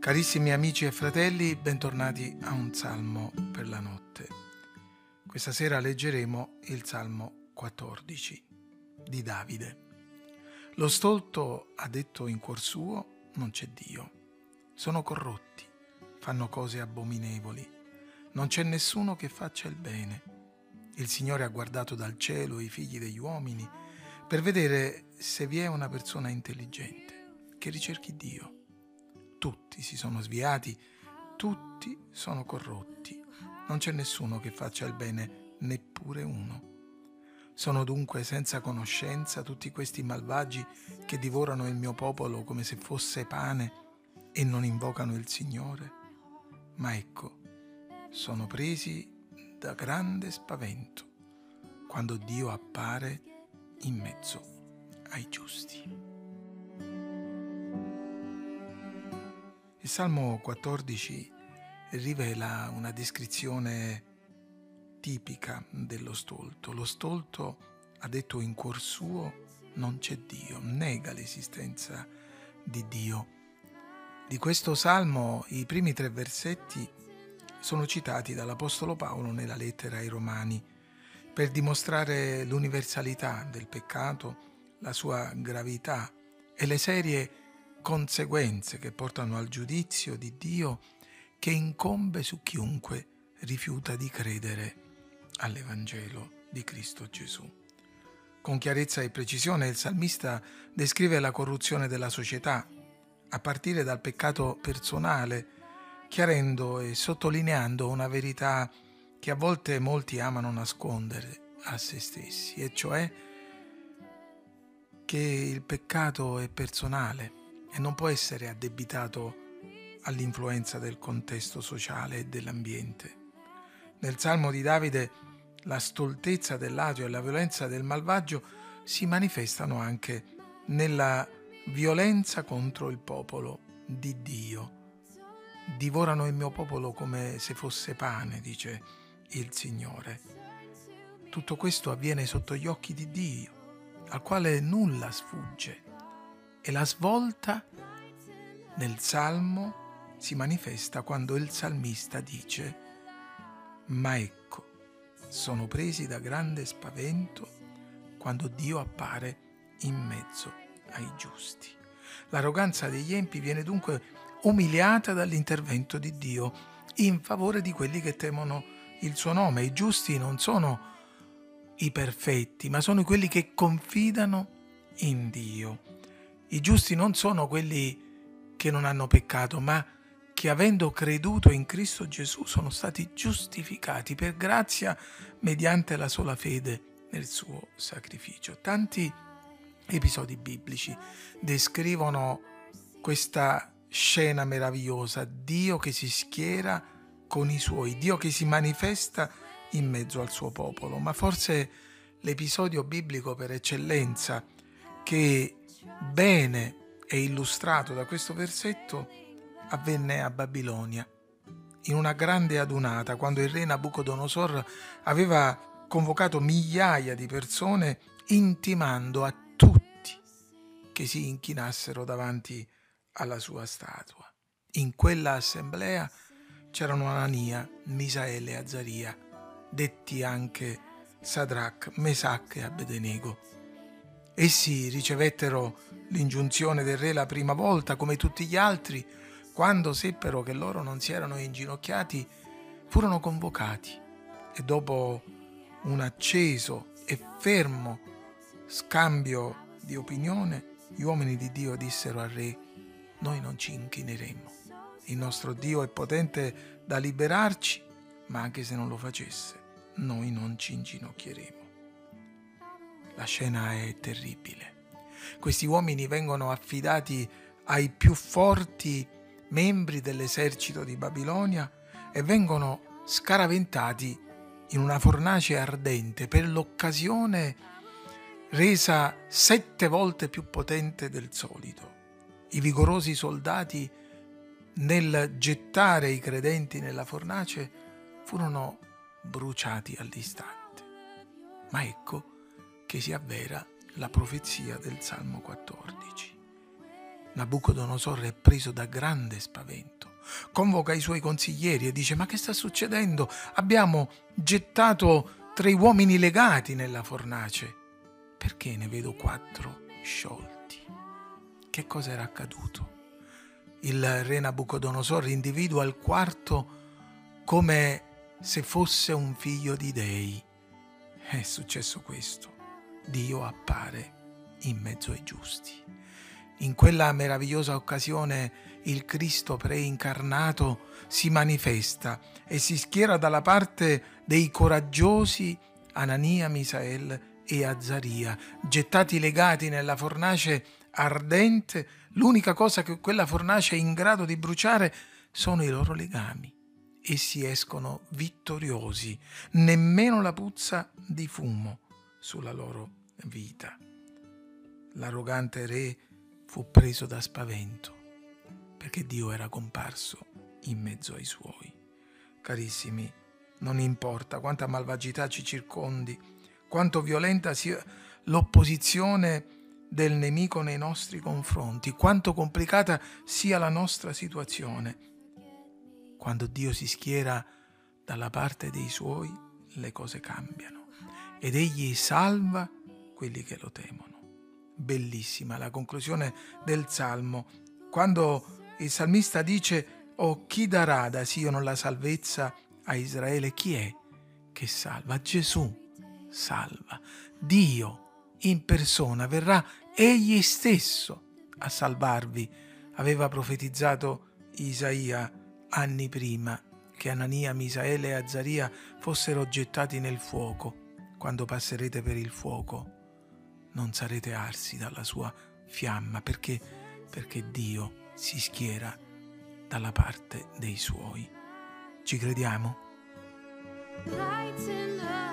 Carissimi amici e fratelli, bentornati a un salmo per la notte. Questa sera leggeremo il salmo 14 di Davide. Lo stolto ha detto in cuor suo, non c'è Dio. Sono corrotti, fanno cose abominevoli. Non c'è nessuno che faccia il bene. Il Signore ha guardato dal cielo i figli degli uomini per vedere se vi è una persona intelligente che ricerchi Dio tutti si sono sviati, tutti sono corrotti. Non c'è nessuno che faccia il bene, neppure uno. Sono dunque senza conoscenza tutti questi malvagi che divorano il mio popolo come se fosse pane e non invocano il Signore. Ma ecco, sono presi da grande spavento quando Dio appare in mezzo ai giusti. Il Salmo 14 rivela una descrizione tipica dello stolto. Lo stolto ha detto in cuor suo non c'è Dio, nega l'esistenza di Dio. Di questo salmo i primi tre versetti sono citati dall'Apostolo Paolo nella lettera ai Romani per dimostrare l'universalità del peccato, la sua gravità e le serie conseguenze che portano al giudizio di Dio che incombe su chiunque rifiuta di credere all'Evangelo di Cristo Gesù. Con chiarezza e precisione il salmista descrive la corruzione della società, a partire dal peccato personale, chiarendo e sottolineando una verità che a volte molti amano nascondere a se stessi, e cioè che il peccato è personale e non può essere addebitato all'influenza del contesto sociale e dell'ambiente. Nel Salmo di Davide la stoltezza dell'ateo e la violenza del malvagio si manifestano anche nella violenza contro il popolo di Dio. Divorano il mio popolo come se fosse pane, dice il Signore. Tutto questo avviene sotto gli occhi di Dio, al quale nulla sfugge e la svolta nel Salmo si manifesta quando il salmista dice, ma ecco, sono presi da grande spavento quando Dio appare in mezzo ai giusti. L'arroganza degli empi viene dunque umiliata dall'intervento di Dio in favore di quelli che temono il suo nome. I giusti non sono i perfetti, ma sono quelli che confidano in Dio. I giusti non sono quelli che non hanno peccato, ma che avendo creduto in Cristo Gesù sono stati giustificati per grazia mediante la sola fede nel suo sacrificio. Tanti episodi biblici descrivono questa scena meravigliosa, Dio che si schiera con i suoi, Dio che si manifesta in mezzo al suo popolo, ma forse l'episodio biblico per eccellenza che bene è illustrato da questo versetto avvenne a Babilonia, in una grande adunata, quando il re Nabucodonosor aveva convocato migliaia di persone intimando a tutti che si inchinassero davanti alla sua statua. In quella assemblea c'erano Anania, Misaele e Azaria, detti anche Sadrach, Mesach e Abednego Essi ricevettero l'ingiunzione del re la prima volta, come tutti gli altri, quando seppero che loro non si erano inginocchiati, furono convocati e dopo un acceso e fermo scambio di opinione, gli uomini di Dio dissero al re, noi non ci inchineremo. Il nostro Dio è potente da liberarci, ma anche se non lo facesse, noi non ci inginocchieremo. La scena è terribile. Questi uomini vengono affidati ai più forti membri dell'esercito di Babilonia e vengono scaraventati in una fornace ardente per l'occasione resa sette volte più potente del solito. I vigorosi soldati nel gettare i credenti nella fornace furono bruciati all'istante. Ma ecco che si avvera la profezia del Salmo 14. Nabucodonosor è preso da grande spavento. Convoca i suoi consiglieri e dice: Ma che sta succedendo? Abbiamo gettato tre uomini legati nella fornace. Perché ne vedo quattro sciolti? Che cosa era accaduto? Il re Nabucodonosor individua il quarto come se fosse un figlio di dei. È successo questo. Dio appare in mezzo ai giusti. In quella meravigliosa occasione il Cristo preincarnato si manifesta e si schiera dalla parte dei coraggiosi Anania, Misael e Azzaria, gettati legati nella fornace ardente, l'unica cosa che quella fornace è in grado di bruciare sono i loro legami. Essi escono vittoriosi, nemmeno la puzza di fumo sulla loro vita. L'arrogante re fu preso da spavento perché Dio era comparso in mezzo ai suoi. Carissimi, non importa quanta malvagità ci circondi, quanto violenta sia l'opposizione del nemico nei nostri confronti, quanto complicata sia la nostra situazione. Quando Dio si schiera dalla parte dei suoi, le cose cambiano ed egli salva quelli che lo temono. Bellissima la conclusione del Salmo, quando il salmista dice, oh chi darà da Sion la salvezza a Israele? Chi è che salva? Gesù salva. Dio in persona verrà egli stesso a salvarvi. Aveva profetizzato Isaia anni prima che Anania, Misaele e Azzaria fossero gettati nel fuoco. Quando passerete per il fuoco non sarete arsi dalla sua fiamma, perché, perché Dio si schiera dalla parte dei suoi. Ci crediamo? Brighten up.